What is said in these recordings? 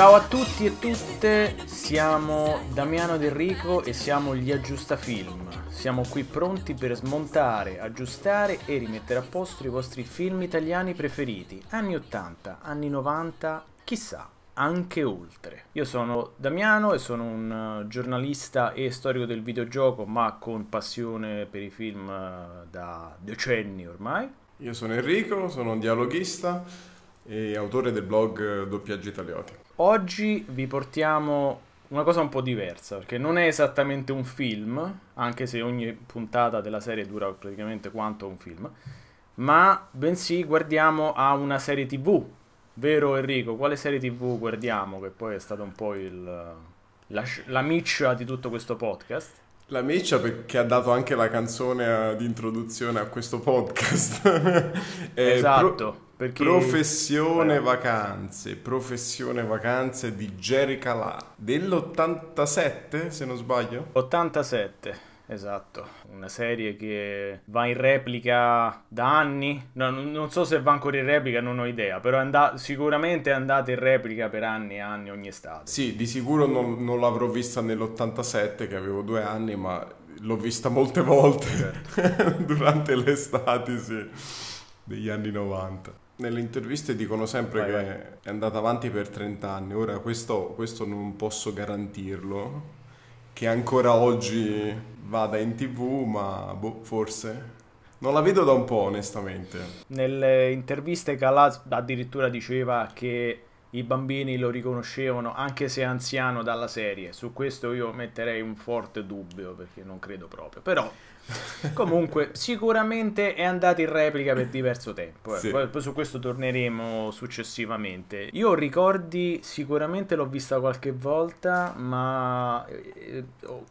Ciao a tutti e tutte, siamo Damiano Del Rico e siamo gli Aggiustafilm. Siamo qui pronti per smontare, aggiustare e rimettere a posto i vostri film italiani preferiti, anni 80, anni 90, chissà, anche oltre. Io sono Damiano e sono un uh, giornalista e storico del videogioco, ma con passione per i film uh, da decenni ormai. Io sono Enrico, sono un dialoghista e autore del blog Doppiaggi Italioti. Oggi vi portiamo una cosa un po' diversa, perché non è esattamente un film, anche se ogni puntata della serie dura praticamente quanto un film, ma bensì guardiamo a una serie tv. Vero Enrico? Quale serie tv guardiamo? Che poi è stata un po' il, la, la miccia di tutto questo podcast. La Miccia perché ha dato anche la canzone di introduzione a questo podcast. esatto. Pro- perché... Professione Beh. vacanze, professione vacanze di Jerry Calà dell'87 se non sbaglio. 87, esatto, una serie che va in replica da anni, no, non so se va ancora in replica, non ho idea, però è and- sicuramente è andata in replica per anni e anni ogni estate. Sì, di sicuro non, non l'avrò vista nell'87 che avevo due anni, ma l'ho vista molte volte certo. durante le estati sì, degli anni 90. Nelle interviste dicono sempre vai, che vai. è andata avanti per 30 anni, ora questo, questo non posso garantirlo, che ancora oggi vada in tv, ma boh, forse. Non la vedo da un po', onestamente. Nelle interviste Calaz addirittura diceva che i bambini lo riconoscevano anche se anziano dalla serie. Su questo io metterei un forte dubbio perché non credo proprio. Però Comunque, sicuramente è andata in replica per diverso tempo. Eh. Sì. Poi, poi, su questo torneremo successivamente. Io ricordi, sicuramente l'ho vista qualche volta, ma eh,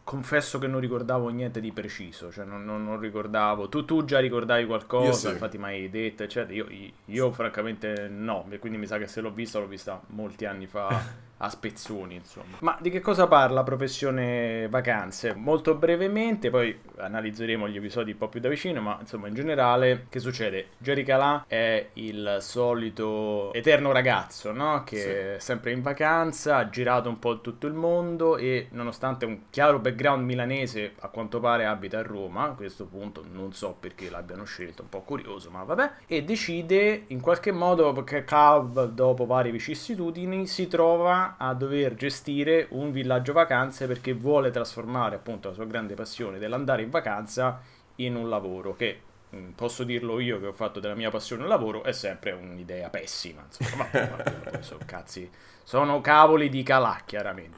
confesso che non ricordavo niente di preciso. Cioè, non, non, non ricordavo. Tu, tu, già ricordavi qualcosa, sì. infatti, mi hai detto, eccetera. Io, io, io, francamente, no. Quindi mi sa che se l'ho vista, l'ho vista molti anni fa. a spezzoni, insomma. Ma di che cosa parla Professione Vacanze? Molto brevemente, poi analizzeremo gli episodi un po' più da vicino, ma insomma in generale che succede? Jerry Calà è il solito eterno ragazzo, no? Che sì. è sempre in vacanza, ha girato un po' tutto il mondo e nonostante un chiaro background milanese, a quanto pare abita a Roma, a questo punto non so perché l'abbiano scelto, un po' curioso, ma vabbè, e decide in qualche modo, perché Cav dopo varie vicissitudini si trova a dover gestire un villaggio vacanze perché vuole trasformare appunto la sua grande passione dell'andare in vacanza in un lavoro che mm, posso dirlo io che ho fatto della mia passione un lavoro è sempre un'idea pessima insomma ma, ma, sono cazzi sono cavoli di calà chiaramente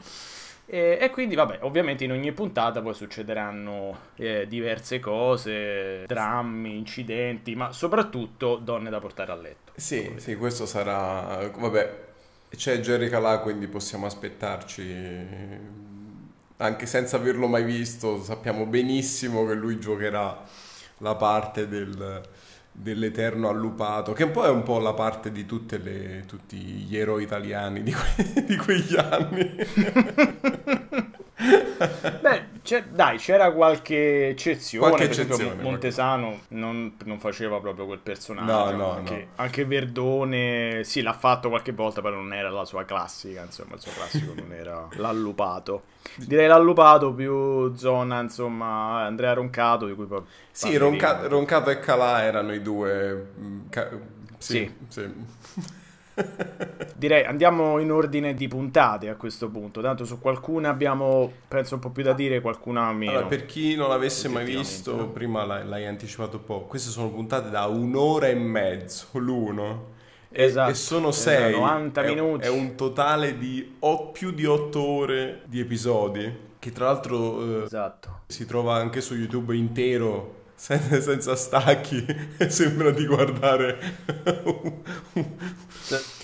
e, e, quindi, vabbè, ovviamente in ogni puntata poi succederanno eh, diverse cose, drammi, incidenti, ma soprattutto donne da portare a letto. Sì, sì, questo sarà, vabbè, c'è Jerry Calà, quindi possiamo aspettarci, anche senza averlo mai visto, sappiamo benissimo che lui giocherà la parte del, dell'eterno allupato, che un po' è un po' la parte di le, tutti gli eroi italiani di, que- di quegli anni. Beh, dai, c'era qualche eccezione. Qualche per eccezione, esempio, Montesano non, non, faceva proprio quel personaggio. No, no, anche, no. anche, Verdone, sì, l'ha fatto qualche volta, però non era la sua classica. Insomma, il suo classico non era l'allupato. Direi l'allupato più zona, insomma, Andrea Roncato, di cui poi. Sì, Ronca- Roncato e Calà erano i due. Mm, ca- sì, sì. sì. Direi andiamo in ordine di puntate a questo punto. Tanto su qualcuna abbiamo, penso, un po' più da dire, qualcuna meno. Allora, per chi non l'avesse mai visto, prima l'hai, l'hai, anticipato un po'. Queste sono puntate da un'ora e mezzo l'uno. Esatto, e sono sei. Esatto, 90 è, minuti. È un totale di o, più di otto ore di episodi. Che tra l'altro eh, esatto. si trova anche su YouTube intero senza stacchi sembra di guardare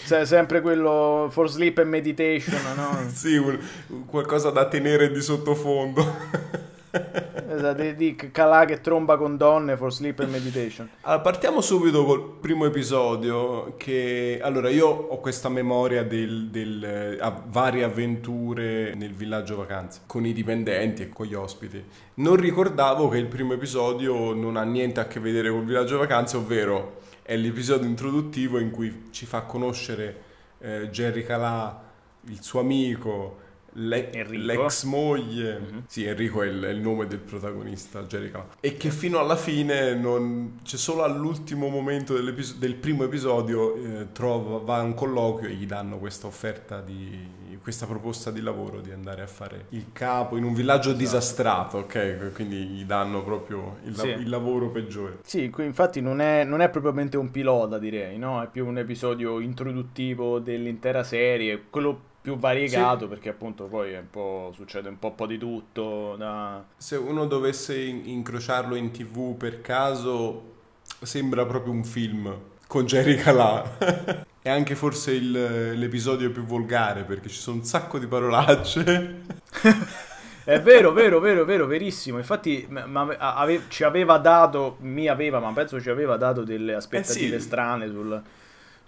Se, sempre quello for sleep and meditation no? sì un, qualcosa da tenere di sottofondo esatto, di, Calà che tromba con donne for sleep and meditation. Allora, partiamo subito col primo episodio. Che allora io ho questa memoria del, del uh, varie avventure nel villaggio vacanze con i dipendenti e con gli ospiti. Non ricordavo che il primo episodio non ha niente a che vedere col villaggio vacanze, ovvero è l'episodio introduttivo in cui ci fa conoscere eh, Jerry Calà il suo amico le- l'ex moglie, mm-hmm. sì Enrico è il, è il, nome del protagonista, Jerica, e che fino alla fine, non, c'è solo all'ultimo momento del primo episodio, eh, trova, va a un colloquio e gli danno questa offerta di questa proposta di lavoro di andare a fare il capo in un villaggio esatto. disastrato, ok? Quindi gli danno proprio il, sì. il lavoro peggiore. Sì, infatti non è, non è, propriamente un pilota, direi, no? È più un episodio introduttivo dell'intera serie, quello più variegato sì. perché appunto poi un succede un po', po', di tutto. Da... Se uno dovesse incrociarlo in tv per caso sembra proprio un film con Jerry Calà. È anche forse il, l'episodio più volgare perché ci sono un sacco di parolacce. È vero, vero, vero, vero, verissimo. Infatti ma, ave, ci aveva dato, mi aveva, ma penso ci aveva dato delle aspettative eh sì. strane sul,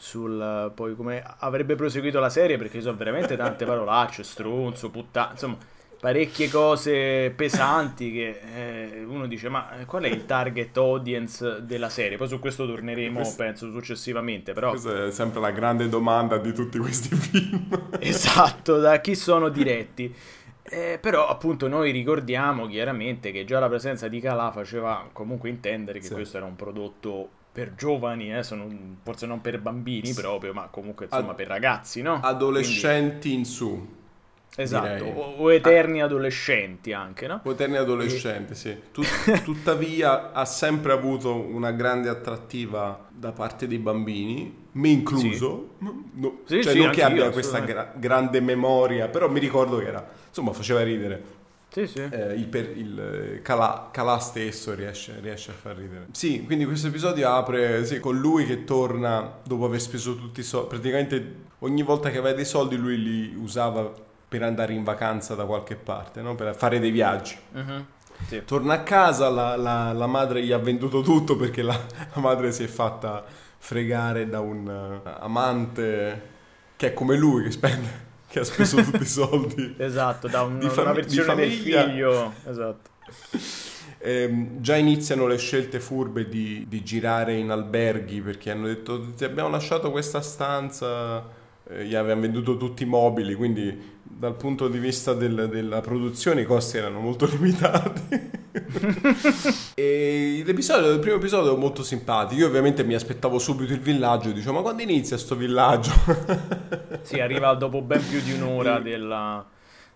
sul poi come avrebbe proseguito la serie perché sono veramente tante parolacce, stronzo, puttana, insomma parecchie cose pesanti che eh, uno dice ma qual è il target audience della serie? Poi su questo torneremo questo, penso successivamente però... Questa è sempre la grande domanda di tutti questi film. esatto, da chi sono diretti. Eh, però appunto noi ricordiamo chiaramente che già la presenza di Calà faceva comunque intendere che sì. questo era un prodotto per giovani, eh, sono, forse non per bambini proprio, ma comunque insomma Ad, per ragazzi, no? Adolescenti Quindi... in su. Esatto, o, o, eterni ah. adolescenti anche, no? O eterni adolescenti, e... sì. Tut, tuttavia ha sempre avuto una grande attrattiva da parte dei bambini, me incluso. Sì. No, sì, cioè sì, non che abbia questa gra- grande memoria, però mi ricordo che era, insomma, faceva ridere. Sì, sì. Eh, il, per, il Calà, Calà stesso riesce, riesce, a far ridere. Sì, quindi questo episodio apre sì, con lui che torna dopo aver speso tutti i soldi. Praticamente ogni volta che aveva dei soldi lui li usava per andare in vacanza da qualche parte, no? per fare dei viaggi. Uh-huh. Sì. Torna a casa, la, la, la, madre gli ha venduto tutto perché la, la madre si è fatta fregare da un uh, amante che è come lui che spende che ha speso tutti i soldi. esatto, da un, fam- una versione del figlio. Esatto. Eh, già iniziano le scelte furbe di, di, girare in alberghi perché hanno detto ti abbiamo lasciato questa stanza, gli avevano venduto tutti i mobili, quindi dal punto di vista del, della produzione i costi erano molto limitati. e l'episodio, il primo episodio è molto simpatico. Io ovviamente mi aspettavo subito il villaggio. Dicevo, ma quando inizia sto villaggio? sì, arriva dopo ben più di un'ora della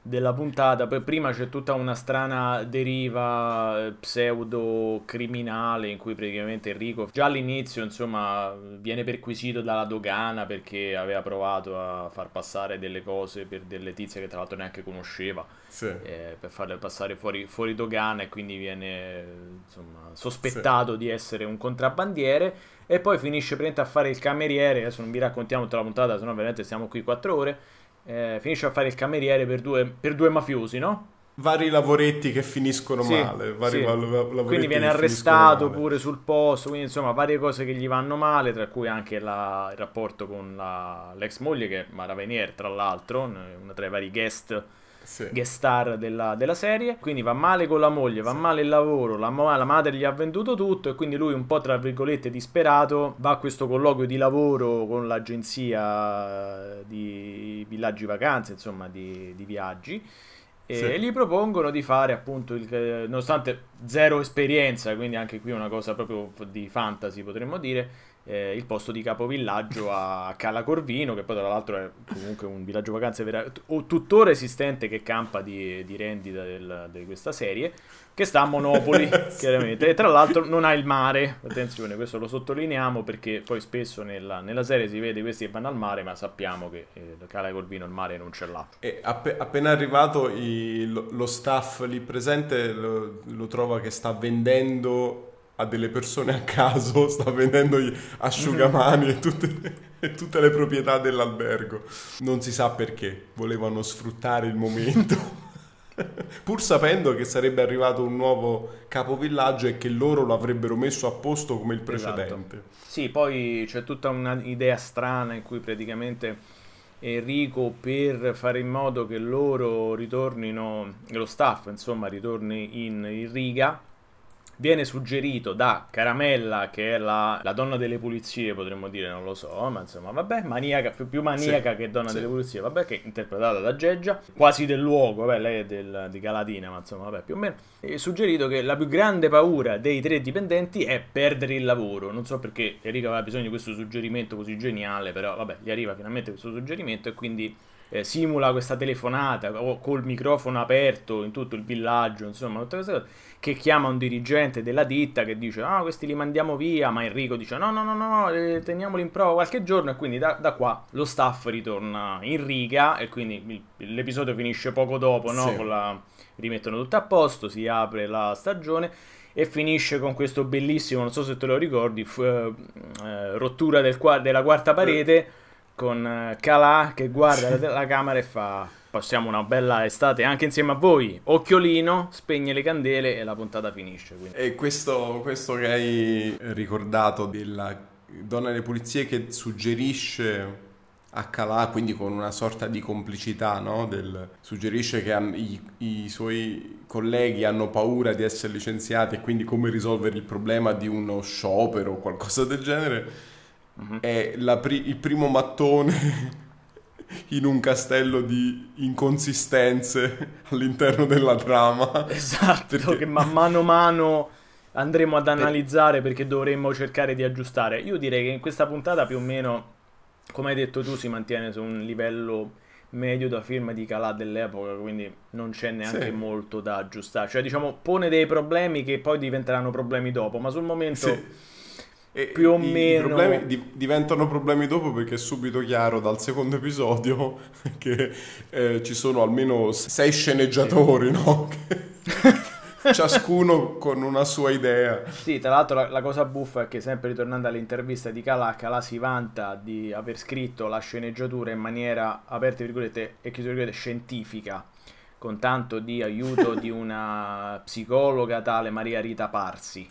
della puntata. Poi prima c'è tutta una strana deriva eh, pseudo criminale in cui praticamente Enrico già all'inizio insomma viene perquisito dalla dogana perché aveva provato a far passare delle cose per delle tizie che tra l'altro neanche conosceva sì. eh, per farle passare fuori, fuori, dogana e quindi viene insomma sospettato sì. di essere un contrabbandiere e poi finisce praticamente a fare il cameriere adesso non vi raccontiamo tutta la puntata se no veramente stiamo qui quattro ore eh, finisce a fare il cameriere per due, per due mafiosi, no? Vari lavoretti che finiscono sì, male, vari sì. val- quindi viene arrestato pure sul posto, quindi insomma varie cose che gli vanno male, tra cui anche la, il rapporto con la, l'ex moglie che è Mara Venier, tra l'altro, una tra i vari guest sì. guest star della, della, serie. Quindi va male con la moglie, va sì. male il lavoro, la, la, madre gli ha venduto tutto e quindi lui un po' tra virgolette disperato va a questo colloquio di lavoro con l'agenzia di villaggi vacanze, insomma di, di viaggi. E sì. gli propongono di fare appunto, il, nonostante zero esperienza, quindi anche qui una cosa proprio di fantasy potremmo dire, eh, il posto di capovillaggio a Cala Corvino, che poi tra l'altro è comunque un villaggio vacanze vera- tuttora esistente che campa di, di rendita del, di questa serie, che sta a Monopoli, chiaramente. E tra l'altro non ha il mare, attenzione, questo lo sottolineiamo perché poi spesso nella, nella serie si vede questi che vanno al mare, ma sappiamo che eh, Cala Corvino il mare non ce l'ha. E app- appena arrivato i, lo, lo, staff lì presente lo, lo trova che sta vendendo a delle persone a caso, sta vendendo gli asciugamani e tutte, e tutte le proprietà dell'albergo. Non si sa perché, volevano sfruttare il momento. Pur sapendo che sarebbe arrivato un nuovo capovillaggio e che loro lo avrebbero messo a posto come il esatto. precedente. Esatto. Sì, poi c'è tutta un'idea strana in cui praticamente Enrico per fare in modo che loro ritornino, lo staff insomma ritorni in, in riga, viene suggerito da Caramella, che è la, la, donna delle pulizie, potremmo dire, non lo so, ma insomma, vabbè, maniaca, più, più maniaca sì, che donna sì. delle pulizie, vabbè, che è interpretata da Geggia, quasi del luogo, vabbè, lei è del, di Galadina, ma insomma, vabbè, più o meno. È suggerito che la più grande paura dei tre dipendenti è perdere il lavoro. Non so perché Enrico aveva bisogno di questo suggerimento così geniale, però vabbè, gli arriva finalmente questo suggerimento e quindi eh, simula questa telefonata col microfono aperto in tutto il villaggio, insomma, tutte queste cose, che chiama un dirigente della ditta che dice ah questi li mandiamo via, ma Enrico dice no no no no, eh, teniamoli in prova qualche giorno e quindi da, da, qua lo staff ritorna in riga e quindi l'episodio finisce poco dopo, no? Sì. La, rimettono tutto a posto, si apre la stagione e finisce con questo bellissimo, non so se te lo ricordi, f- eh, rottura del, della quarta parete con Calà che guarda la, la camera e fa passiamo una bella estate anche insieme a voi. Occhiolino, spegne le candele e la puntata finisce. Quindi. E questo, questo che hai ricordato della donna delle pulizie che suggerisce a Calà, quindi con una sorta di complicità, no? Del, suggerisce che i, i, suoi colleghi hanno paura di essere licenziati e quindi come risolvere il problema di uno sciopero o qualcosa del genere uh-huh. è pri- il primo mattone in un castello di inconsistenze all'interno della trama. Esatto, perché... che man mano a mano andremo ad analizzare perché dovremmo cercare di aggiustare. Io direi che in questa puntata più o meno, come hai detto tu, si mantiene su un livello medio da film di Calà dell'epoca, quindi non c'è neanche sì. molto da aggiustare. Cioè, diciamo, pone dei problemi che poi diventeranno problemi dopo, ma sul momento... Sì e più o i, meno. I problemi di, diventano problemi dopo perché è subito chiaro dal secondo episodio che eh, ci sono almeno sei sceneggiatori, sì. no? Ciascuno con una sua idea. Sì, tra l'altro la, la, cosa buffa è che sempre ritornando all'intervista di Calà, Calà si vanta di aver scritto la sceneggiatura in maniera, aperte virgolette e chiuse virgolette, scientifica con tanto di aiuto di una psicologa tale Maria Rita Parsi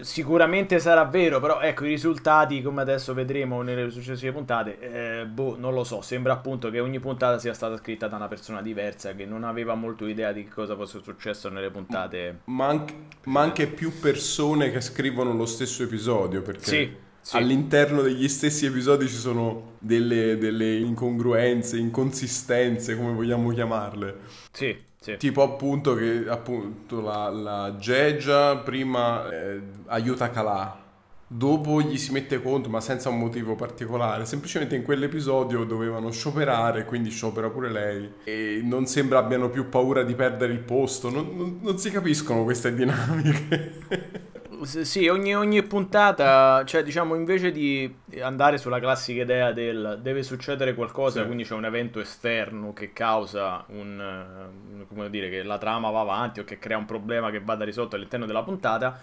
sicuramente sarà vero, però ecco i risultati, come adesso vedremo nelle successive puntate, eh, boh, non lo so. Sembra appunto che ogni puntata sia stata scritta da una persona diversa che non aveva molto idea di cosa fosse successo nelle puntate. Ma anche, ma anche più persone che scrivono lo stesso episodio, perché sì, sì. all'interno degli stessi episodi ci sono delle, delle incongruenze, inconsistenze, come vogliamo chiamarle. Sì. Sì. Tipo appunto che appunto la, la Geggia prima eh, aiuta Calà, dopo gli si mette contro ma senza un motivo particolare, semplicemente in quell'episodio dovevano scioperare, quindi sciopera pure lei e non sembra abbiano più paura di perdere il posto, non, non, non si capiscono queste dinamiche. Sì, ogni, ogni, puntata, cioè diciamo invece di andare sulla classica idea del deve succedere qualcosa, sì. quindi c'è un evento esterno che causa un, come dire, che la trama va avanti o che crea un problema che vada risolto all'interno della puntata,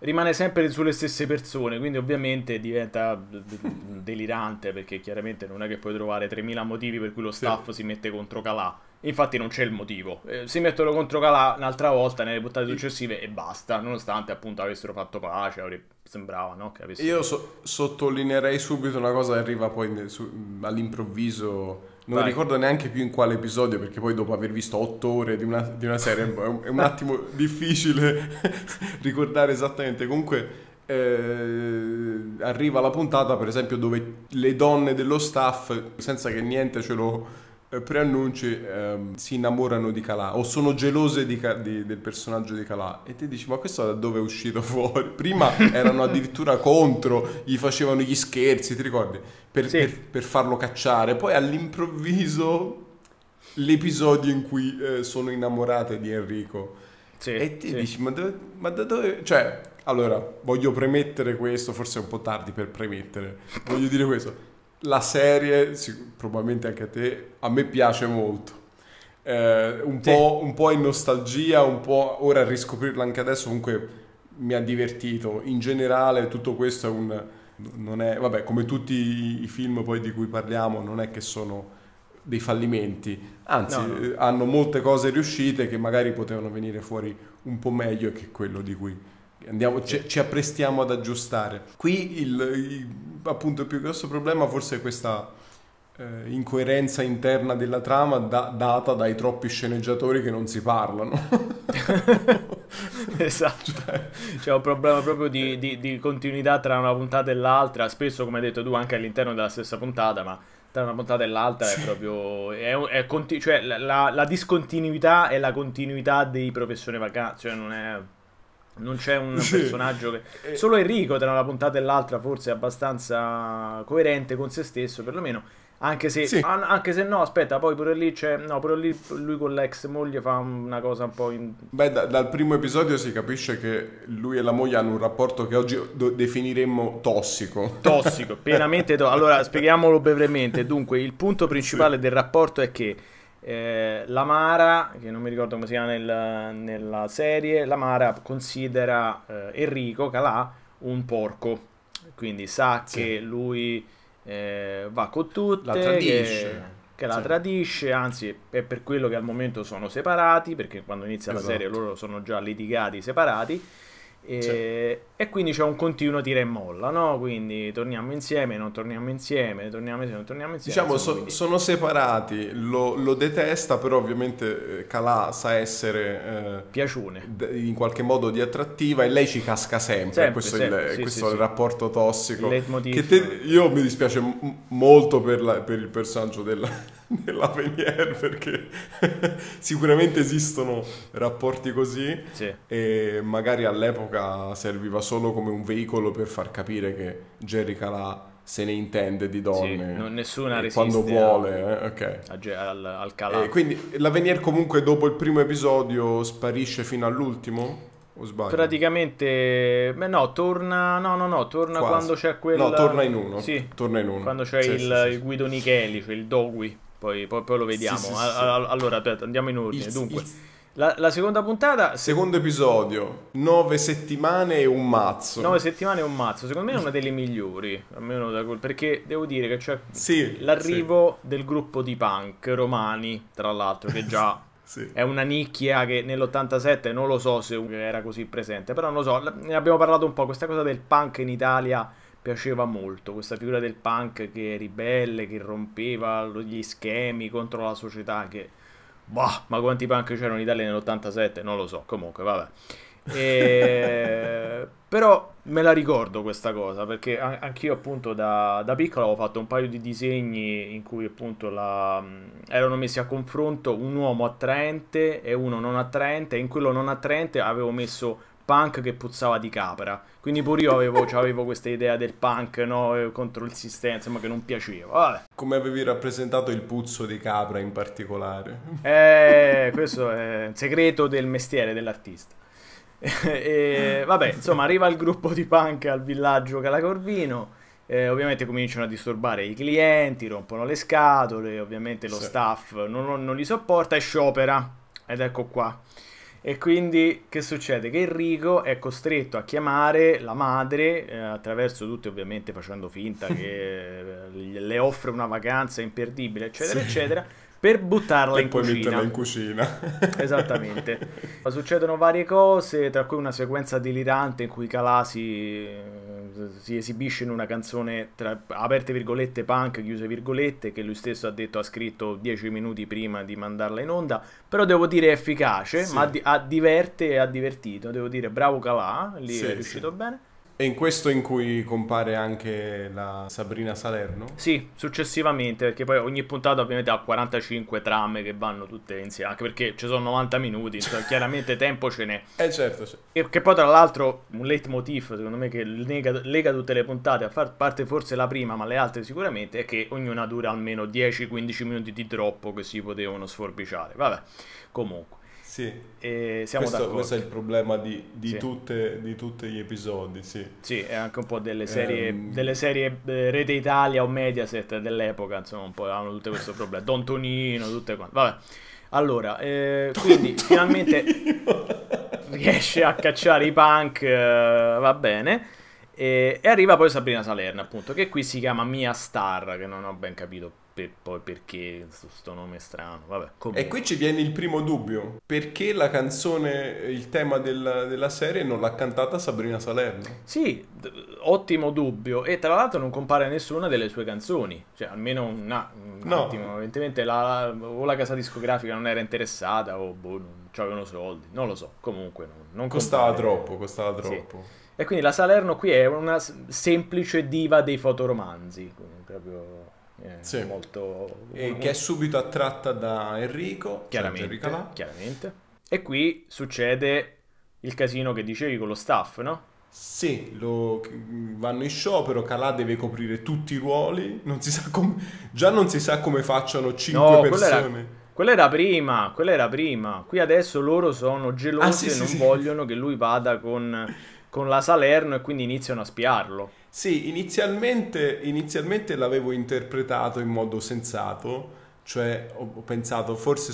rimane sempre sulle stesse persone, quindi ovviamente diventa delirante perché chiaramente non è che puoi trovare 3000 motivi per cui lo staff sì. si mette contro Calà Infatti non c'è il motivo. Eh, si mettono contro Calà un'altra volta nelle puntate successive e basta, nonostante appunto avessero fatto pace, sembrava, no? Che avessero... Io so- sottolineerei subito una cosa che arriva poi su- all'improvviso, non Vai. ricordo neanche più in quale episodio, perché poi dopo aver visto otto ore di una, di una serie è un, è un attimo difficile ricordare esattamente. Comunque... Eh, arriva la puntata per esempio dove le donne dello staff senza che niente ce lo preannunci ehm, si innamorano di Calà o sono gelose di, di, del personaggio di Calà e ti dici ma questo da dove è uscito fuori? Prima erano addirittura contro, gli facevano gli scherzi, ti ricordi? Per, sì. per, per farlo cacciare, poi all'improvviso l'episodio in cui eh, sono innamorate di Enrico sì, e ti sì. dici ma, dove, ma da dove... cioè allora voglio premettere questo, forse è un po' tardi per premettere, voglio dire questo la serie, probabilmente anche a te, a me piace molto. Eh, un, sì. po', un, po', in nostalgia, un po' ora a riscoprirla anche adesso, comunque mi ha divertito. In generale tutto questo è un... Non è, vabbè, come tutti i film poi di cui parliamo, non è che sono dei fallimenti, anzi no, no. Hanno molte cose riuscite che magari potevano venire fuori un po' meglio che quello di cui Andiamo, ci, ci, apprestiamo ad aggiustare. Qui il, il, appunto il più grosso problema forse è questa eh, incoerenza interna della trama da, data dai troppi sceneggiatori che non si parlano. esatto. Cioè... C'è un problema proprio di, di, di, continuità tra una puntata e l'altra, spesso come hai detto tu anche all'interno della stessa puntata, ma tra una puntata e l'altra sì. è proprio... È, è conti- cioè la, la, discontinuità è la continuità dei professori vacanza, cioè non è... Non c'è un sì. personaggio che... Eh. Solo Enrico tra una puntata e l'altra forse è abbastanza coerente con se stesso, perlomeno anche se, sì. an- anche se no, aspetta, poi pure lì c'è. No, pure lì lui con l'ex moglie fa una cosa un po'. In... Beh, da- dal primo episodio si capisce che lui e la moglie hanno un rapporto che oggi do- definiremmo tossico. Tossico, pienamente tossico. Allora, spieghiamolo brevemente. Dunque, il punto principale sì. del rapporto è che. Eh, la Mara, che non mi ricordo come si chiama nel, nella serie, la Mara considera eh, Enrico Calà un porco, quindi sa sì. che lui eh, va con tutte, la tradisce. che, che la sì. tradisce, anzi è per quello che al momento sono separati, perché quando inizia esatto. la serie loro sono già litigati, separati e, sì. e, quindi c'è un continuo tira e molla, no? Quindi torniamo insieme, non torniamo insieme, torniamo insieme, non torniamo insieme. Diciamo, so, quindi... sono separati, lo, lo, detesta, però ovviamente eh, Calà sa essere... Eh, Piaciune. in qualche modo di attrattiva e lei ci casca sempre. sempre questo, sempre, il, sì, questo sì, è il rapporto tossico. Che te, io mi dispiace m- molto per, la, per il personaggio della nell'Avenier perché sicuramente esistono rapporti così sì. e magari all'epoca serviva solo come un veicolo per far capire che Jerry Calà se ne intende di donne sì, non, nessuna quando vuole eh? okay. al, al Calà quindi l'Avenier comunque dopo il primo episodio sparisce fino all'ultimo? O sbaglio? Praticamente, beh no, torna, no, no, no, torna Quasi. quando c'è quel... No, torna in uno. Sì, torna in uno. Quando c'è il, il Guido Nicheli, cioè il Dogui. Poi, poi, poi lo vediamo. Sì, sì, sì. Allora, aspetta, andiamo in ordine. Dunque. La, la, seconda puntata. Secondo episodio, nove settimane e un mazzo. Nove settimane e un mazzo. Secondo me è una delle migliori. Almeno da quel, perché devo dire che c'è sì, l'arrivo sì. del gruppo di punk romani, tra l'altro, che già sì. è una nicchia che nell'87 non lo so se era così presente. Però non lo so, ne abbiamo parlato un po'. Questa cosa del punk in Italia piaceva molto, questa figura del punk che è ribelle, che rompeva gli schemi contro la società, che... Bah, ma quanti punk c'erano in Italia nell'87? Non lo so, comunque, vabbè. E... Però me la ricordo questa cosa, perché anch'io appunto da, da piccolo avevo fatto un paio di disegni in cui appunto la... erano messi a confronto un uomo attraente e uno non attraente, e in quello non attraente avevo messo punk che puzzava di capra. Quindi pure io avevo, avevo questa idea del punk no, contro il sistema, insomma, che non piaceva. Vabbè. Come avevi rappresentato il puzzo di capra in particolare? Eh, questo è il segreto del mestiere dell'artista. e, vabbè, insomma, arriva il gruppo di punk al villaggio Calacorvino. Eh, ovviamente cominciano a disturbare i clienti, rompono le scatole, ovviamente lo sì. staff non, non li sopporta e sciopera. Ed ecco qua. E quindi che succede? Che Enrico è costretto a chiamare la madre, eh, attraverso tutte ovviamente facendo finta che eh, le offre una vacanza imperdibile, eccetera, sì. eccetera, per buttarla e in poi cucina. metterla in cucina. Esattamente. Ma succedono varie cose, tra cui una sequenza delirante in cui Calasi si esibisce in una canzone tra aperte virgolette punk, chiuse virgolette, che lui stesso ha detto ha scritto dieci minuti prima di mandarla in onda, però devo dire efficace, sì. ma ha diverte e ha divertito, devo dire bravo Calà, lì sì, è riuscito sì. bene. E in questo in cui compare anche la Sabrina Salerno? Sì, successivamente, perché poi ogni puntata ovviamente ha 45 trame che vanno tutte insieme, anche perché ci sono 90 minuti, insomma, chiaramente tempo ce n'è. Eh certo, certo. E che poi tra l'altro un leitmotiv, secondo me, che lega, lega tutte le puntate, a parte forse la prima, ma le altre sicuramente, è che ognuna dura almeno 10-15 minuti di troppo che si potevano sforbiciare. Vabbè, comunque. Sì, e siamo questo, d'accordo. questo è il problema di, di, sì. tutte, di, tutti gli episodi, sì. Sì, è anche un po' delle serie, um... delle serie eh, Rete Italia o Mediaset dell'epoca, insomma, un po' hanno tutte questo problema. Don Tonino, tutte quante. Vabbè. Allora, eh, quindi finalmente riesce a cacciare i punk, eh, va bene. E, e, arriva poi Sabrina Salerno, appunto, che qui si chiama Mia Star, che non ho ben capito per, poi perché questo nome strano. Vabbè, e qui ci viene il primo dubbio: perché la canzone, il tema della, della serie non l'ha cantata Sabrina Salerno? Sì, d- ottimo dubbio. E tra l'altro non compare nessuna delle sue canzoni, cioè almeno una, un no. attimo. Evidentemente la, o la casa discografica non era interessata o boh. Non avevano soldi, non lo so, comunque non, non costava troppo, costava troppo. Sì. E quindi la Salerno qui è una semplice diva dei fotoromanzi, proprio eh, sì. molto... E che è subito attratta da Enrico, chiaramente, cioè chiaramente. E qui succede il casino che dicevi con lo staff, no? Sì, lo, vanno in sciopero, Calà deve coprire tutti i ruoli, non com- già non si sa come facciano 5 no, persone. Quella era prima, quella era prima. Qui adesso loro sono gelosi ah, sì, e sì, non sì. vogliono che lui vada con, con, la Salerno e quindi iniziano a spiarlo. Sì, inizialmente, inizialmente l'avevo interpretato in modo sensato, cioè ho, ho pensato forse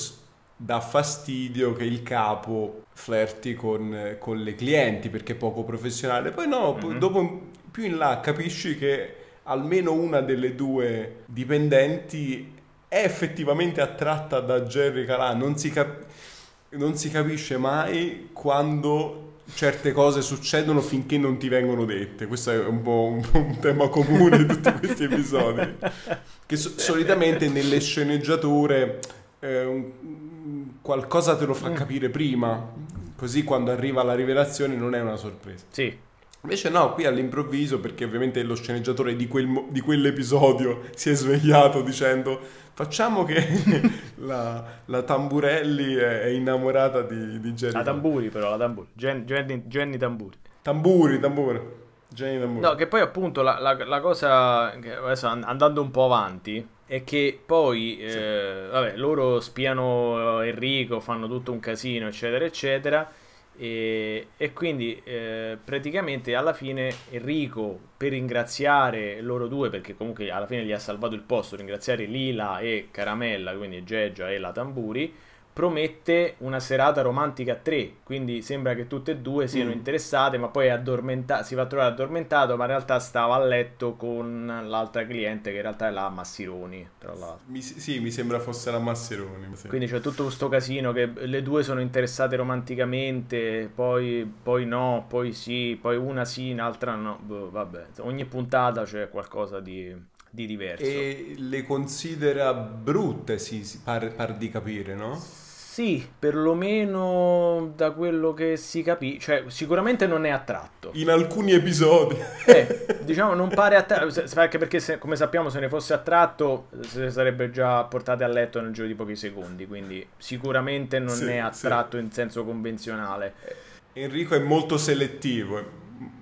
dà fastidio che il capo flirti con, con le clienti perché è poco professionale. Poi no, mm-hmm. dopo più in là capisci che almeno una delle due dipendenti è effettivamente attratta da Jerry Calà, non si, cap- non si capisce mai quando certe cose succedono finché non ti vengono dette. Questo è un po' un, un tema comune di tutti questi episodi. Che so- solitamente nelle sceneggiature eh, un, qualcosa te lo fa mm. capire prima, così quando arriva la rivelazione non è una sorpresa. Sì. Invece no, qui all'improvviso, perché ovviamente lo sceneggiatore di, quel, di quell'episodio si è svegliato dicendo facciamo che la, la, Tamburelli è, è innamorata di, di Jenny. La Tamburi però, la Tamburi. Gen, Jenny, Jenny Tamburi. Tamburi, Tamburi. Jenny Tamburi. No, che poi appunto la, la, la cosa, adesso andando un po' avanti, è che poi, sì. eh, vabbè, loro spiano Enrico, fanno tutto un casino, eccetera, eccetera. E, e quindi eh, praticamente alla fine Enrico per ringraziare loro due perché comunque alla fine gli ha salvato il posto ringraziare Lila e Caramella quindi Geggia e la Tamburi promette una serata romantica a tre, quindi sembra che tutte e due siano mm. interessate, ma poi addormenta- si va a trovare addormentato, ma in realtà stava a letto con l'altra cliente che in realtà è la Massironi, tra l'altro. Mi, sì, mi sembra fosse la Massironi. Sì. Quindi c'è tutto questo casino che le due sono interessate romanticamente, poi, poi no, poi sì, poi una sì, un'altra no, boh, vabbè, ogni puntata c'è qualcosa di di diverso. E le considera brutte, sì, par, par di capire, no? Sì, perlomeno da quello che si capisce, cioè sicuramente non è attratto. In alcuni episodi. Eh, diciamo non pare attratto, anche perché se, come sappiamo se ne fosse attratto se sarebbe già portato a letto nel giro di pochi secondi, quindi sicuramente non sì, è attratto sì. in senso convenzionale. Enrico è molto selettivo,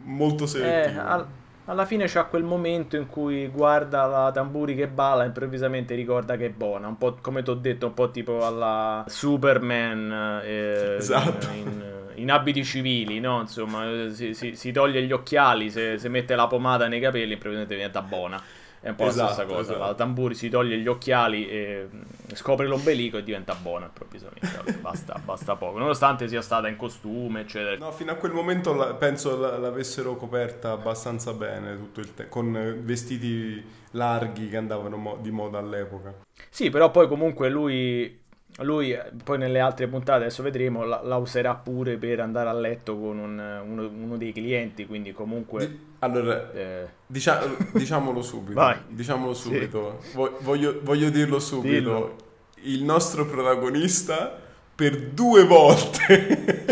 molto selettivo. Eh, al alla fine c'ha quel momento in cui guarda la Tamburi che balla e improvvisamente ricorda che è buona, un po' come ti ho detto, un po' tipo alla Superman eh, esatto. in, in, abiti civili, no? Insomma, si, si, si toglie gli occhiali, se, se, mette la pomata nei capelli improvvisamente diventa buona. È un po' esatto, la stessa cosa. Esatto. La Tamburi si toglie gli occhiali, e scopre l'ombelico e diventa buona improvvisamente. basta, basta poco. Nonostante sia stata in costume, eccetera. No, fino a quel momento la, penso l'avessero coperta abbastanza bene tutto il tempo, con vestiti larghi che andavano mo- di moda all'epoca. Sì, però poi comunque lui lui eh, poi nelle altre puntate, adesso vedremo, la, la userà pure per andare a letto con un, uno, uno, dei clienti, quindi comunque... Di, allora, eh... dicia, diciamolo subito. Diciamolo subito. Sì. Voglio, voglio, dirlo subito. Dillo. Il nostro protagonista per due volte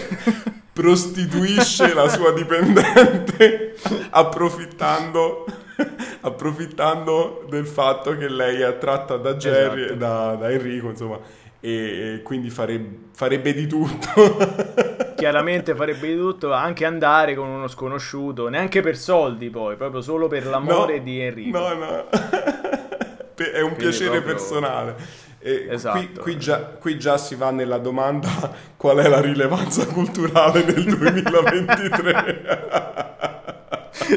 prostituisce la sua dipendente approfittando approfittando del fatto che lei è attratta da Jerry esatto. da, da Enrico, insomma e quindi farebbe, farebbe di tutto. Chiaramente farebbe di tutto, anche andare con uno sconosciuto, neanche per soldi poi, proprio solo per l'amore no, di Enrico. No, no, è un quindi piacere proprio... personale. Esatto. Qui, qui, già, qui, già, si va nella domanda qual è la rilevanza culturale del 2023.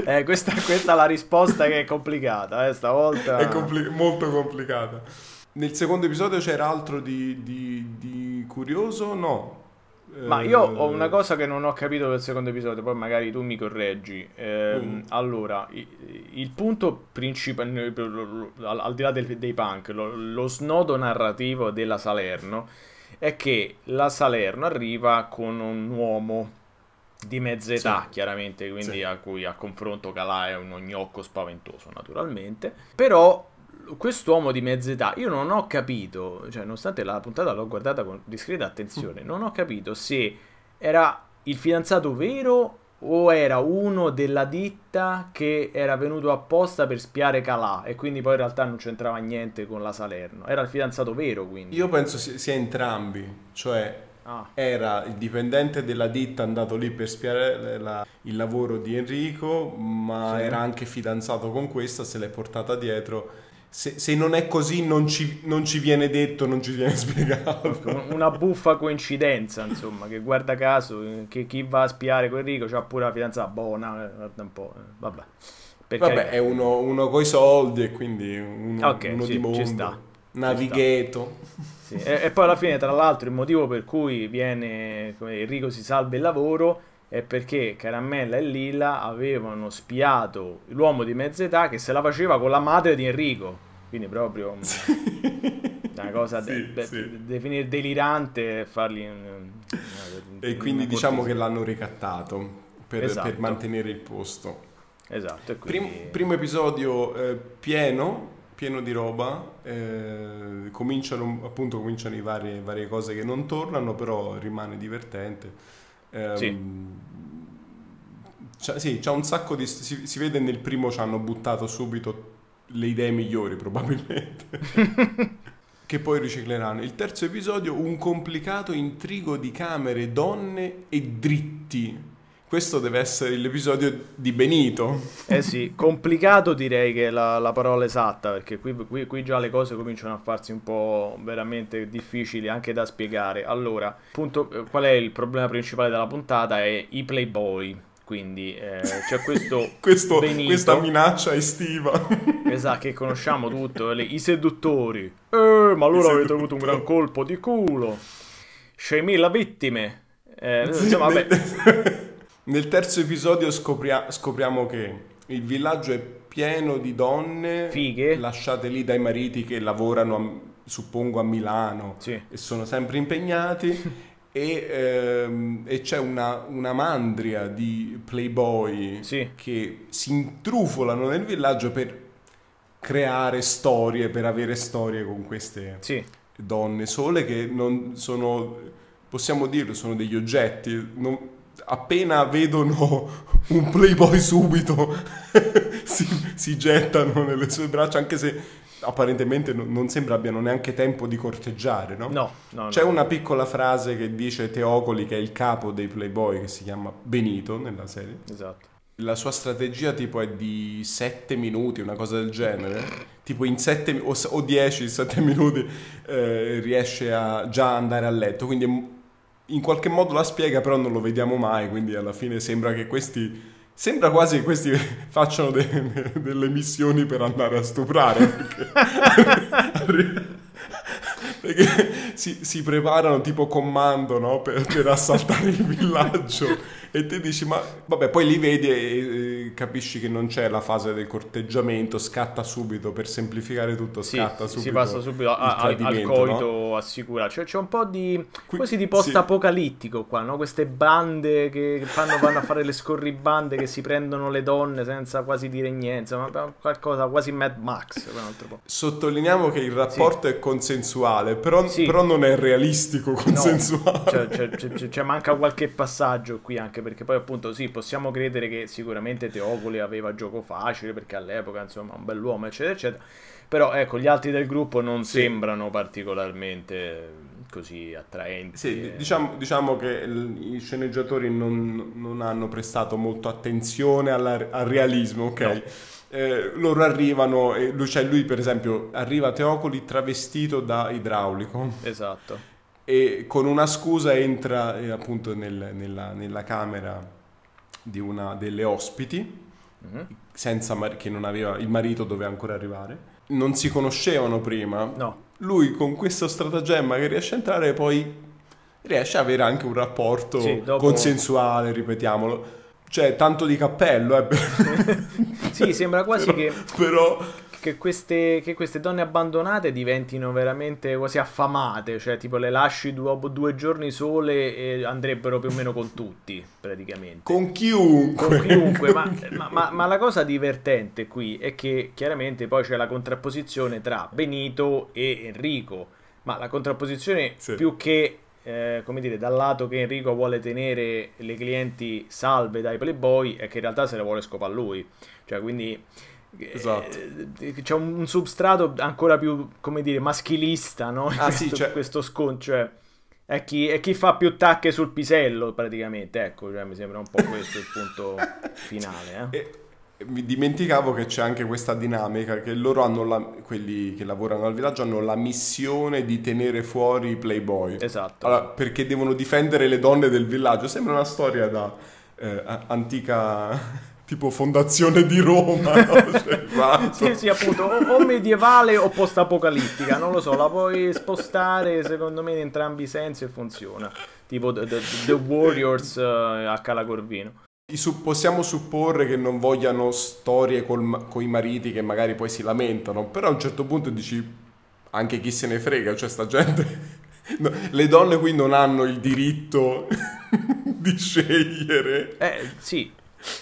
eh, questa, questa, è la risposta che è complicata, eh, stavolta. È compli- molto complicata. Nel secondo episodio c'era altro di, di, di curioso? No. Ma io ho una cosa che non ho capito del secondo episodio, poi magari tu mi correggi. Eh, mm. Allora, il, il punto principale, al, al, di là del, dei punk, lo, lo, snodo narrativo della Salerno è che la Salerno arriva con un uomo di mezza età, sì. chiaramente, quindi sì. a cui a confronto Calà è uno gnocco spaventoso, naturalmente. Però quest'uomo di mezza età, io non ho capito, cioè nonostante la puntata l'ho guardata con discreta attenzione, non ho capito se era il fidanzato vero o era uno della ditta che era venuto apposta per spiare Calà e quindi poi in realtà non c'entrava niente con la Salerno. Era il fidanzato vero quindi. Io penso sia entrambi, cioè ah. era il dipendente della ditta andato lì per spiare la, il lavoro di Enrico, ma sì. era anche fidanzato con questa, se l'è portata dietro se, se, non è così non ci, non ci, viene detto, non ci viene spiegato. Una buffa coincidenza, insomma, che guarda caso, che chi va a spiare con Enrico c'ha pure la fidanzata buona, eh, guarda un po', eh, vabbè. Perché... Vabbè, è uno, uno coi soldi e quindi uno, okay, uno sì, di mondo. Ci sta. Navigheto. Sì. E, e, poi alla fine, tra l'altro, il motivo per cui viene Enrico si salva il lavoro è perché Caramella e Lilla avevano spiato l'uomo di mezza età che se la faceva con la madre di Enrico. Quindi proprio una cosa sì, de- sì. definire delirante e fargli... Un, e quindi diciamo che l'hanno ricattato per, esatto. per mantenere il posto. Esatto. Quindi... Prim, primo episodio eh, pieno, pieno di roba, eh, cominciano appunto cominciano i varie, varie cose che non tornano, però rimane divertente. Um, sì. C'è, sì, c'è un sacco di... Si, si, vede nel primo ci hanno buttato subito le idee migliori probabilmente. che poi ricicleranno. Il terzo episodio, un complicato intrigo di camere, donne e dritti questo deve essere l'episodio di Benito. Eh sì, complicato direi che è la, la parola esatta, perché qui, qui, qui, già le cose cominciano a farsi un po' veramente difficili anche da spiegare. Allora, appunto, eh, qual è il problema principale della puntata? È i playboy. Quindi eh, c'è questo, questo questa minaccia estiva. esatto, che conosciamo tutto, le, i seduttori. Eh, ma allora avete avuto un gran colpo di culo. 6.000 vittime. Eh, insomma, vabbè. Nel terzo episodio scopria- scopriamo che il villaggio è pieno di donne Fighe. lasciate lì dai mariti che lavorano, a, suppongo, a Milano sì. e sono sempre impegnati. e, ehm, e, c'è una, una, mandria di playboy sì. che si intrufolano nel villaggio per creare storie, per avere storie con queste sì. donne sole che non sono, possiamo dirlo, sono degli oggetti. Non, appena vedono un playboy subito si, si, gettano nelle sue braccia, anche se apparentemente non, sembra abbiano neanche tempo di corteggiare, no? No, no C'è no. una piccola frase che dice Teocoli, che è il capo dei playboy, che si chiama Benito nella serie. Esatto. La sua strategia tipo è di 7 minuti, una cosa del genere. Tipo in 7 o 10, 7 minuti eh, riesce a già andare a letto. Quindi in qualche modo la spiega, però non lo vediamo mai, quindi alla fine sembra che questi... Sembra quasi che questi facciano de- delle missioni per andare a stuprare. Perché, perché si, si, preparano tipo comando no? per, per assaltare il villaggio e te dici ma vabbè poi li vedi e, e, capisci che non c'è la fase del corteggiamento scatta subito per semplificare tutto scatta sì, subito si passa subito a, a, al coito no? assicurato cioè c'è un po' di quasi di post apocalittico qua no? queste bande che fanno, vanno a fare le scorribande che si prendono le donne senza quasi dire niente ma qualcosa quasi Mad Max sottolineiamo che il rapporto sì. è consensuale però, sì. però, non è realistico consensuale no. cioè, cioè, cioè, cioè manca qualche passaggio qui anche perché poi appunto sì, possiamo credere che sicuramente Teocoli aveva gioco facile perché all'epoca insomma un bell'uomo eccetera eccetera, però ecco gli altri del gruppo non sì. sembrano particolarmente così attraenti. Sì, diciamo, diciamo, che i sceneggiatori non, non, hanno prestato molto attenzione alla, al realismo, ok? No. Eh, loro arrivano, lui, cioè lui per esempio arriva Teocoli travestito da idraulico. Esatto e con una scusa entra eh, appunto nel, nella, nella, camera di una delle ospiti, mm-hmm. senza mar- che non aveva, il marito doveva ancora arrivare. Non si conoscevano prima. No. Lui con questo stratagemma che riesce a entrare poi riesce ad avere anche un rapporto sì, dopo... consensuale, ripetiamolo. Cioè, tanto di cappello, eh. sì, sembra quasi però, che... Però che queste, che queste donne abbandonate diventino veramente quasi affamate, cioè tipo le lasci dopo due giorni sole e andrebbero più o meno con tutti, praticamente. Con chiunque. Con chiunque, ma, ma, ma, ma la cosa divertente qui è che chiaramente poi c'è la contrapposizione tra Benito e Enrico, ma la contrapposizione sì. più che eh, come dire, dal lato che Enrico vuole tenere le clienti salve dai playboy e che in realtà se le vuole scopare lui. Cioè, quindi esatto. eh, c'è un, substrato ancora più, come dire, maschilista, no? Ah, questo, sì, cioè... questo sconto, cioè è chi, è chi, fa più tacche sul pisello, praticamente. Ecco, cioè, mi sembra un po' questo il punto finale. Eh? E mi dimenticavo che c'è anche questa dinamica che loro hanno la, quelli che lavorano al villaggio hanno la missione di tenere fuori i playboy esatto allora, perché devono difendere le donne del villaggio sembra una storia da eh, antica tipo fondazione di Roma no? cioè, sì sì appunto o, medievale o post apocalittica non lo so la puoi spostare secondo me in entrambi i sensi e funziona tipo The, the, the Warriors uh, a Calacorvino Possiamo supporre che non vogliano storie con i mariti che magari poi si lamentano, però a un certo punto dici anche chi se ne frega, cioè sta gente... No, le donne qui non hanno il diritto di scegliere. Eh sì,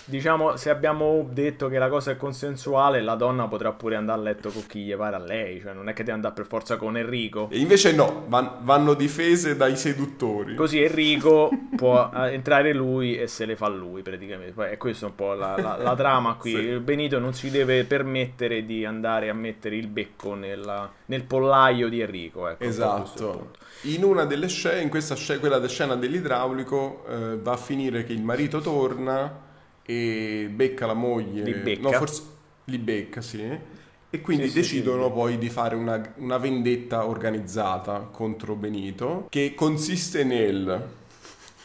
diciamo, se abbiamo detto che la cosa è consensuale, la donna potrà pure andare a letto con chi gli pare a lei, cioè non è che deve andare per forza con Enrico. E invece no, van- vanno difese dai seduttori. Così Enrico può entrare lui e se le fa lui praticamente. Poi è questa un po' la, la, la trama qui. Sì. Benito non si deve permettere di andare a mettere il becco nella, nel pollaio di Enrico. Ecco, esatto. In una delle scene, in questa scena, quella della scena dell'idraulico, eh, va a finire che il marito torna e becca la moglie. Li becca. No, forse li becca, sì. E quindi sì, decidono sì, poi di fare una, una vendetta organizzata contro Benito che consiste nel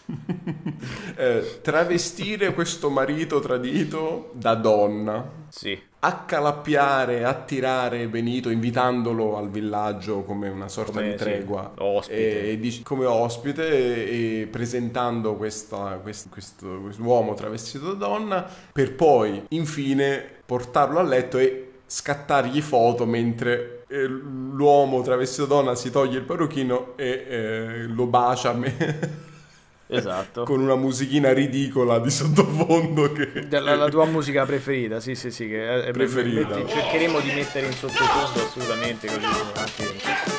eh, travestire questo marito tradito da donna. Sì accalappiare, attirare Benito invitandolo al villaggio come una sorta come, di tregua sì, ospite. E, e, come ospite e, e presentando questa, questo, questo, uomo travestito da donna per poi infine portarlo a letto e scattargli foto mentre eh, l'uomo travestito da donna si toglie il parrucchino e eh, lo bacia Esatto. con una musichina ridicola di sottofondo che... La, la tua musica preferita, sì sì sì, che è preferita. Metti, cercheremo di mettere in sottofondo assolutamente così anche...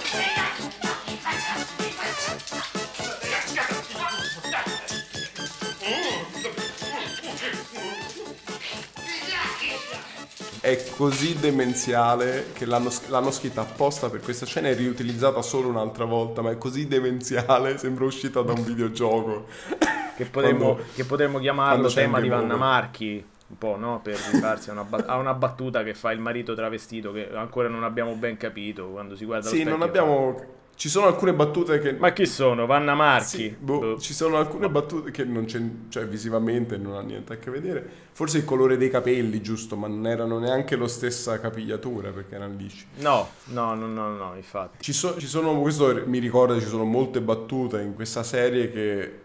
è così demenziale che l'hanno, l'hanno, scritta apposta per questa scena e riutilizzata solo un'altra volta, ma è così demenziale, sembra uscita da un videogioco. Che potremmo, quando, che potremmo chiamarlo tema di Vanna Marchi, un po', no? Per rifarsi a una, a una, battuta che fa il marito travestito, che ancora non abbiamo ben capito quando si guarda Sì, non abbiamo... Fa ci sono alcune battute che... Ma chi sono? Vanna Marchi? Sì, boh, boh. Ci sono alcune battute che non c'è, cioè visivamente non ha niente a che vedere. Forse il colore dei capelli, giusto, ma non erano neanche la stessa capigliatura perché erano lisci. No, no, no, no, no infatti. Ci, so, ci sono, questo mi ricorda, ci sono molte battute in questa serie che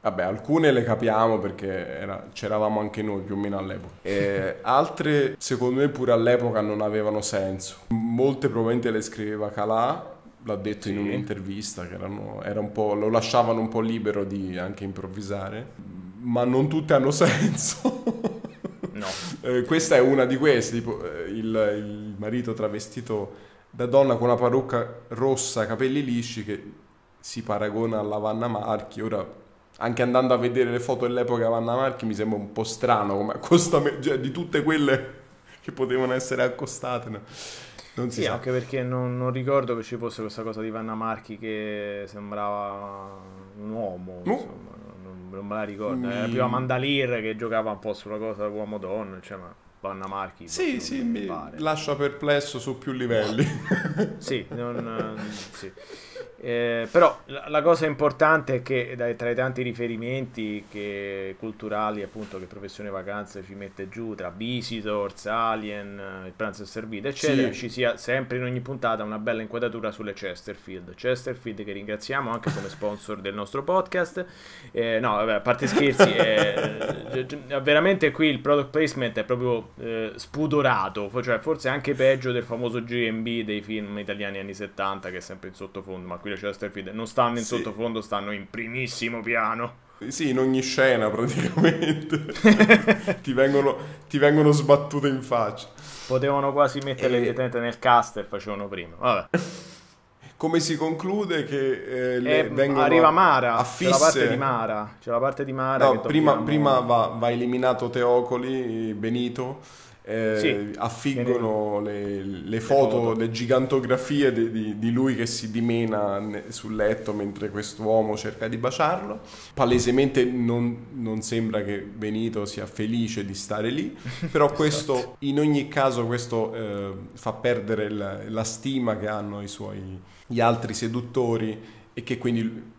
Vabbè, alcune le capiamo perché era, c'eravamo anche noi più o meno all'epoca. E altre, secondo me, pure all'epoca non avevano senso. Molte probabilmente le scriveva Calà l'ha detto sì. in un'intervista, che erano, era un lo lasciavano un po' libero di anche improvvisare, ma non tutte hanno senso. no. Eh, questa è una di queste, tipo eh, il, il, marito travestito da donna con una parrucca rossa, capelli lisci, che si paragona alla Vanna Marchi. Ora, anche andando a vedere le foto dell'epoca Vanna Marchi, mi sembra un po' strano come accostamento, cioè, di tutte quelle che potevano essere accostate. No? Non si sì, sa. anche perché non, non, ricordo che ci fosse questa cosa di Vanna Marchi che sembrava un uomo, uh. insomma, non, non, me la ricordo. Mi... Era prima Mandalir che giocava un po' sulla cosa uomo-donna, cioè, ma Vanna Marchi. Sì, sì, mi pare. lascia perplesso su più livelli. sì, non, sì. Eh, però la, la, cosa importante è che dai, tra i tanti riferimenti che, culturali appunto che Professione Vacanze ci mette giù tra Visitors, Alien, il pranzo servito eccetera sì. ci sia sempre in ogni puntata una bella inquadratura sulle Chesterfield. Chesterfield che ringraziamo anche come sponsor del nostro podcast. Eh, no vabbè a parte scherzi eh, veramente qui il product placement è proprio eh, spudorato. Cioè forse anche peggio del famoso GMB dei film italiani anni 70 che è sempre in sottofondo ma qui qui le Chesterfield non stanno in sì. sottofondo, stanno in primissimo piano. Sì, in ogni scena praticamente ti, vengono, ti, vengono, sbattute in faccia. Potevano quasi metterle e... direttamente nel cast e facevano prima. Vabbè. Come si conclude che eh, le eh, vengono arriva Mara, affisse... c'è la parte di Mara, c'è la parte di Mara no, prima, prima va, va eliminato Teocoli, Benito eh, sì, affiggono le, le, foto, le, foto, le gigantografie di, di, di, lui che si dimena sul letto mentre quest'uomo cerca di baciarlo. Palesemente non, non sembra che Benito sia felice di stare lì, però questo, esatto. in ogni caso, questo eh, fa perdere la, la, stima che hanno i suoi, gli altri seduttori e che quindi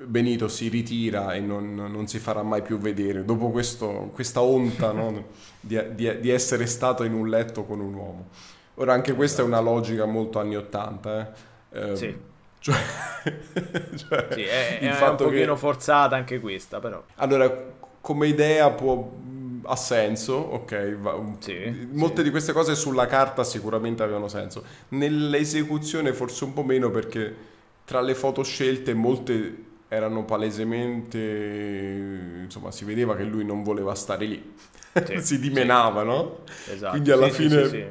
Benito si ritira e non, non, si farà mai più vedere dopo questo, questa onta no? di, di, di, essere stato in un letto con un uomo. Ora anche questa è una logica molto anni Ottanta. Eh? Eh, sì. Cioè, cioè, sì, è, è un pochino che... forzata anche questa però. Allora, come idea può, ha senso, ok, va, sì, molte sì. di queste cose sulla carta sicuramente avevano senso, nell'esecuzione forse un po' meno perché tra le foto scelte molte erano palesemente, insomma, si vedeva che lui non voleva stare lì, sì, si dimenava, sì. no? Esatto. Quindi alla sì, fine... Sì,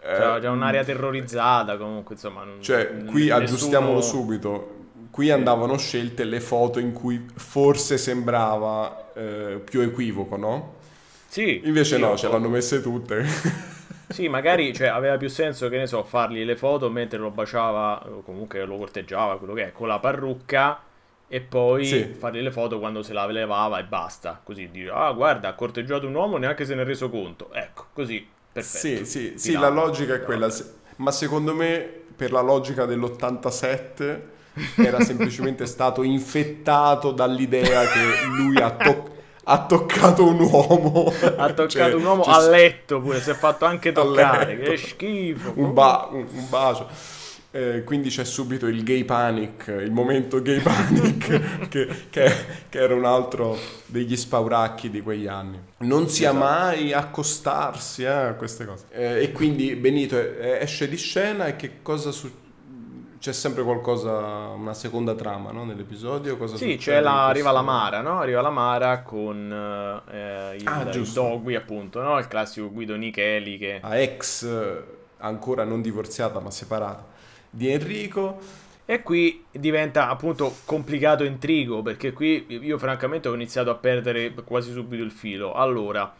C'era già un'area terrorizzata comunque, insomma... Non, cioè, qui nessuno... aggiustiamolo subito, qui andavano scelte le foto in cui forse sembrava eh, più equivoco, no? Sì. Invece no, ce l'hanno messe tutte. Sì, magari cioè, aveva più senso, che ne so, fargli le foto mentre lo baciava, o comunque lo corteggiava, quello che è, con la parrucca e poi sì. fargli le foto quando se la levava e basta. Così dire, ah guarda, ha corteggiato un uomo neanche se ne è reso conto. Ecco, così, perfetto. Sì, sì, sì la logica è quella. Ma secondo me, per la logica dell'87, era semplicemente stato infettato dall'idea che lui ha toccato ha toccato un uomo. Ha toccato cioè, un uomo a letto pure, si è fatto anche toccare. Che schifo. Un, ba- un, un bacio. Eh, quindi c'è subito il gay panic, il momento gay panic, che, che, che, era un altro degli spauracchi di quegli anni. Non sia esatto. mai accostarsi eh, a queste cose. Eh, e quindi Benito esce di scena e che cosa succede? C'è sempre qualcosa, una seconda trama no? nell'episodio? Cosa sì, c'è la, arriva la Mara, no? Arriva la Mara con eh, il, ah, il Dogui, appunto, no? Il classico Guido Nicheli che... A ex, ancora non divorziata ma separata di Enrico. E qui diventa appunto complicato intrigo perché qui io francamente ho iniziato a perdere quasi subito il filo. Allora,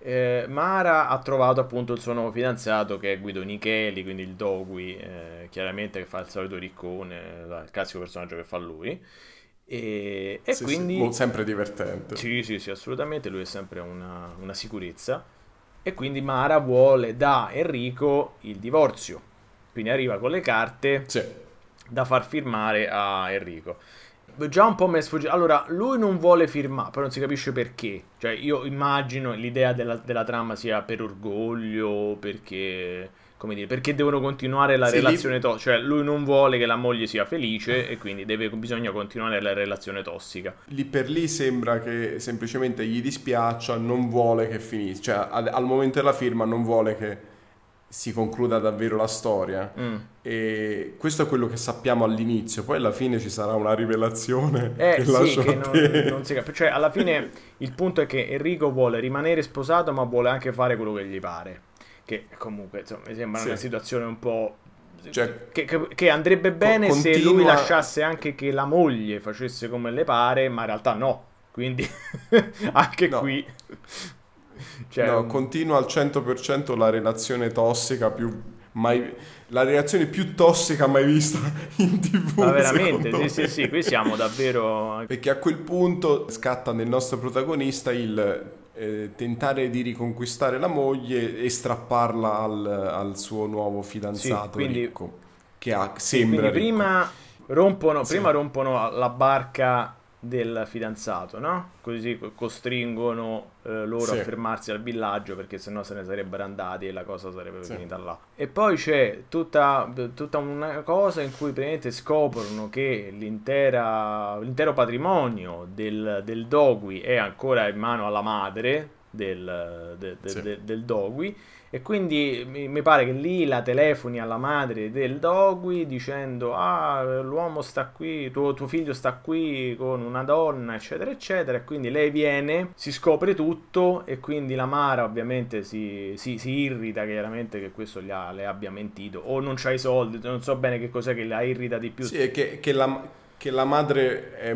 eh, Mara ha trovato appunto il suo nuovo fidanzato che è Guido Nicheli, quindi il Dogui, eh, chiaramente che fa il solito riccone, il classico personaggio che fa lui. E, e sì, quindi... Sì, sempre divertente. Sì, sì, sì, assolutamente, lui è sempre una, una sicurezza. E quindi Mara vuole da Enrico il divorzio quindi arriva con le carte sì. da far firmare a Enrico. Già un po' mi è sfuggito. Allora, lui non vuole firmare, però non si capisce perché. Cioè, io immagino l'idea della, della trama sia per orgoglio, perché come dire, perché devono continuare la sì, relazione lì... tossica. Cioè, lui non vuole che la moglie sia felice e quindi deve, bisogna continuare la relazione tossica. Lì per lì sembra che semplicemente gli dispiaccia, non vuole che finisca. Cioè, al, al momento della firma non vuole che si concluda davvero la storia. Mm. E questo è quello che sappiamo all'inizio, poi alla fine ci sarà una rivelazione eh, che sì, lascio che non, non, si capisce. Cioè, alla fine il punto è che Enrico vuole rimanere sposato, ma vuole anche fare quello che gli pare. Che comunque insomma, mi sembra sì. una situazione un po'. Cioè, che, che, che, andrebbe bene continua... se lui lasciasse anche che la moglie facesse come le pare, ma in realtà no. Quindi anche no. qui cioè, no, continua al 100% la relazione tossica più mai la relazione più tossica mai vista in tv. Ma veramente, sì, sì, sì, qui siamo davvero. Perché a quel punto scatta nel nostro protagonista il eh, tentare di riconquistare la moglie e strapparla al, al suo nuovo fidanzato sì, quindi, ricco. Che ha, sembra. Quindi prima rompono, prima rompono la barca del fidanzato, no? Così costringono eh, loro sì. a fermarsi al villaggio perché sennò se ne sarebbero andati e la cosa sarebbe sì. finita là. E poi c'è tutta, tutta, una cosa in cui praticamente scoprono che l'intero patrimonio del, del Dogui è ancora in mano alla madre del, de, de, sì. de, del Dogui e quindi mi, pare che lì la telefoni alla madre del Dogui dicendo ah l'uomo sta qui, tuo, tuo, figlio sta qui con una donna eccetera eccetera e quindi lei viene, si scopre tutto e quindi la Mara ovviamente si, si, si irrita chiaramente che questo ha, le abbia mentito o non c'ha i soldi, non so bene che cos'è che la irrita di più. Sì, che, che, la, che la madre è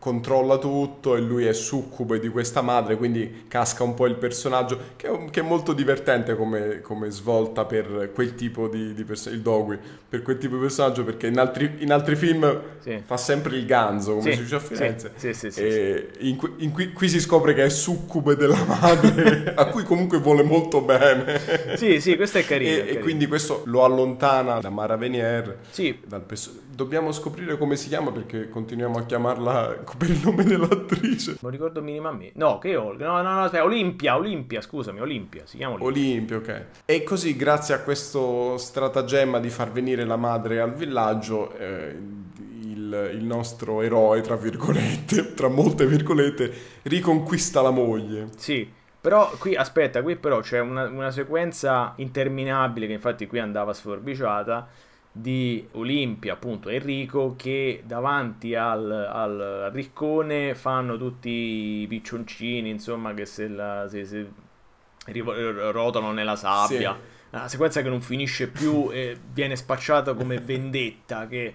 controlla tutto e lui è succube di questa madre, quindi casca un po' il personaggio, che è, che è molto divertente come, come, svolta per quel tipo di, di personaggio, il Dogui, per quel tipo di personaggio, perché in altri, in altri film sì. fa sempre il ganzo, come sì, si dice a Firenze, sì, e in, in qui, qui, si scopre che è succube della madre, a cui comunque vuole molto bene. Sì, sì, questo è carino. E, è carino. e quindi questo lo allontana da Mara Venier, dal personaggio dobbiamo scoprire come si chiama perché continuiamo a chiamarla per il nome dell'attrice. Non ricordo minimamente. No, che ho? No, no, no, aspetta, Olimpia, Olimpia, scusami, Olimpia, si chiama Olimpia. Olimpia, ok. E così, grazie a questo stratagemma di far venire la madre al villaggio, eh, il, il nostro eroe, tra virgolette, tra molte virgolette, riconquista la moglie. Sì. Però qui, aspetta, qui però c'è una, una sequenza interminabile che infatti qui andava sforbiciata di Olimpia, appunto Enrico, che davanti al, al riccone fanno tutti i piccioncini, insomma, che se, la, se, se rotano nella sabbia. Sì. Una sequenza che non finisce più e viene spacciata come vendetta, che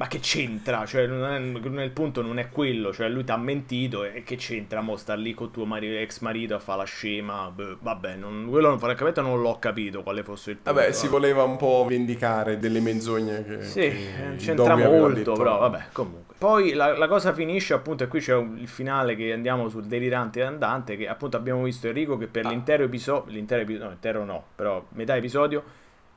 ma che c'entra? Cioè, nel punto non è quello, cioè lui ti ha mentito e che c'entra? Mo sta lì con tuo marito, ex marito a fare la scema. Beh, vabbè, non, quello francamente non l'ho capito quale fosse il punto. Vabbè, si voleva un po' vendicare delle menzogne che. Sì, che c'entra molto, però vabbè, comunque. Poi la, la, cosa finisce appunto, e qui c'è il finale che andiamo sul delirante andante, che appunto abbiamo visto Enrico che per ah. l'intero episodio, l'intero episodio, no, intero no, però metà episodio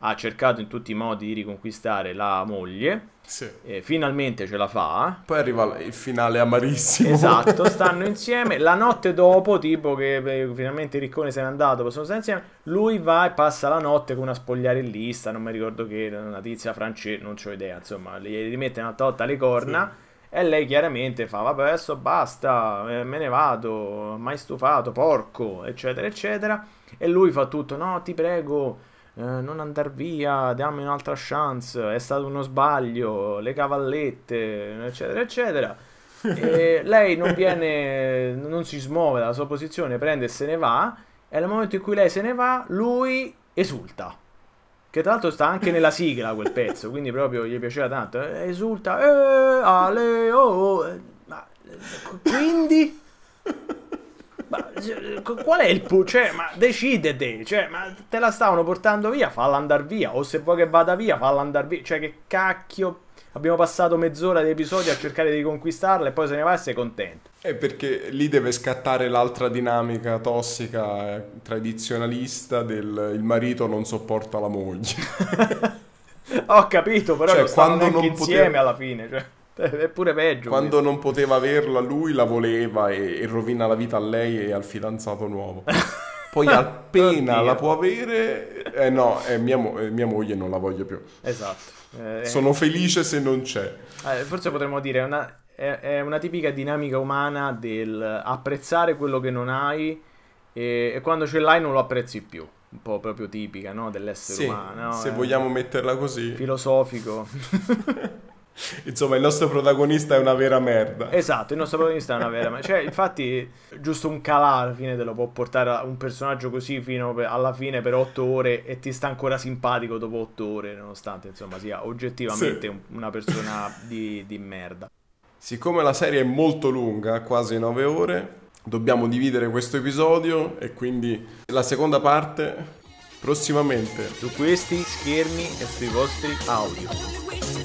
ha cercato in tutti i modi di riconquistare la moglie. Sì. finalmente ce la fa. Poi arriva il finale amarissimo. Esatto, stanno insieme. La notte dopo, tipo che eh, finalmente Riccone se n'è andato, possono stare insieme. Lui va e passa la notte con una spogliarellista. Non mi ricordo che, una tizia francese, non ho idea. Insomma, gli rimette una totta le corna. Sì. E lei chiaramente fa: Vabbè, adesso basta, eh, me ne vado, mai stufato, porco, eccetera, eccetera. E lui fa tutto: No, ti prego eh, non andare via, dammi un'altra chance, è stato uno sbaglio, le cavallette, eccetera, eccetera. E lei non viene, non si smuove dalla sua posizione, prende e se ne va. E nel momento in cui lei se ne va, lui esulta. Che tra l'altro sta anche nella sigla quel pezzo, quindi proprio gli piaceva tanto. Esulta, eh, ale, oh, oh. Ma, quindi ma qual è il punto? Cioè, ma decidete, cioè, ma te la stavano portando via, falla andare via. O se vuoi che vada via, falla andare via. Cioè, che cacchio. Abbiamo passato mezz'ora di episodio a cercare di conquistarla e poi se ne va e sei contento. È perché lì deve scattare l'altra dinamica tossica, eh, tradizionalista del il marito non sopporta la moglie. Ho capito, però cioè, non quando non insieme poteva... alla fine, cioè. È pure peggio. Quando questo. non poteva averla lui la voleva e, e, rovina la vita a lei e al fidanzato nuovo. Poi appena la può avere, eh no, è mia, mo- è mia, moglie non la voglio più. Esatto. Eh, Sono felice se non c'è. Eh, forse potremmo dire, è una, è, è una, tipica dinamica umana del apprezzare quello che non hai e, e, quando ce l'hai non lo apprezzi più. Un po' proprio tipica no? dell'essere sì, umano. Se vogliamo metterla così. Filosofico. Insomma, il nostro protagonista è una vera merda. Esatto, il nostro protagonista è una vera merda. Cioè, infatti, giusto un calà alla fine te lo può portare a un personaggio così fino alla fine per otto ore e ti sta ancora simpatico dopo otto ore, nonostante insomma sia oggettivamente sì. una persona di, di merda. Siccome la serie è molto lunga, quasi nove ore, dobbiamo dividere questo episodio e quindi la seconda parte prossimamente su questi schermi e sui vostri audio.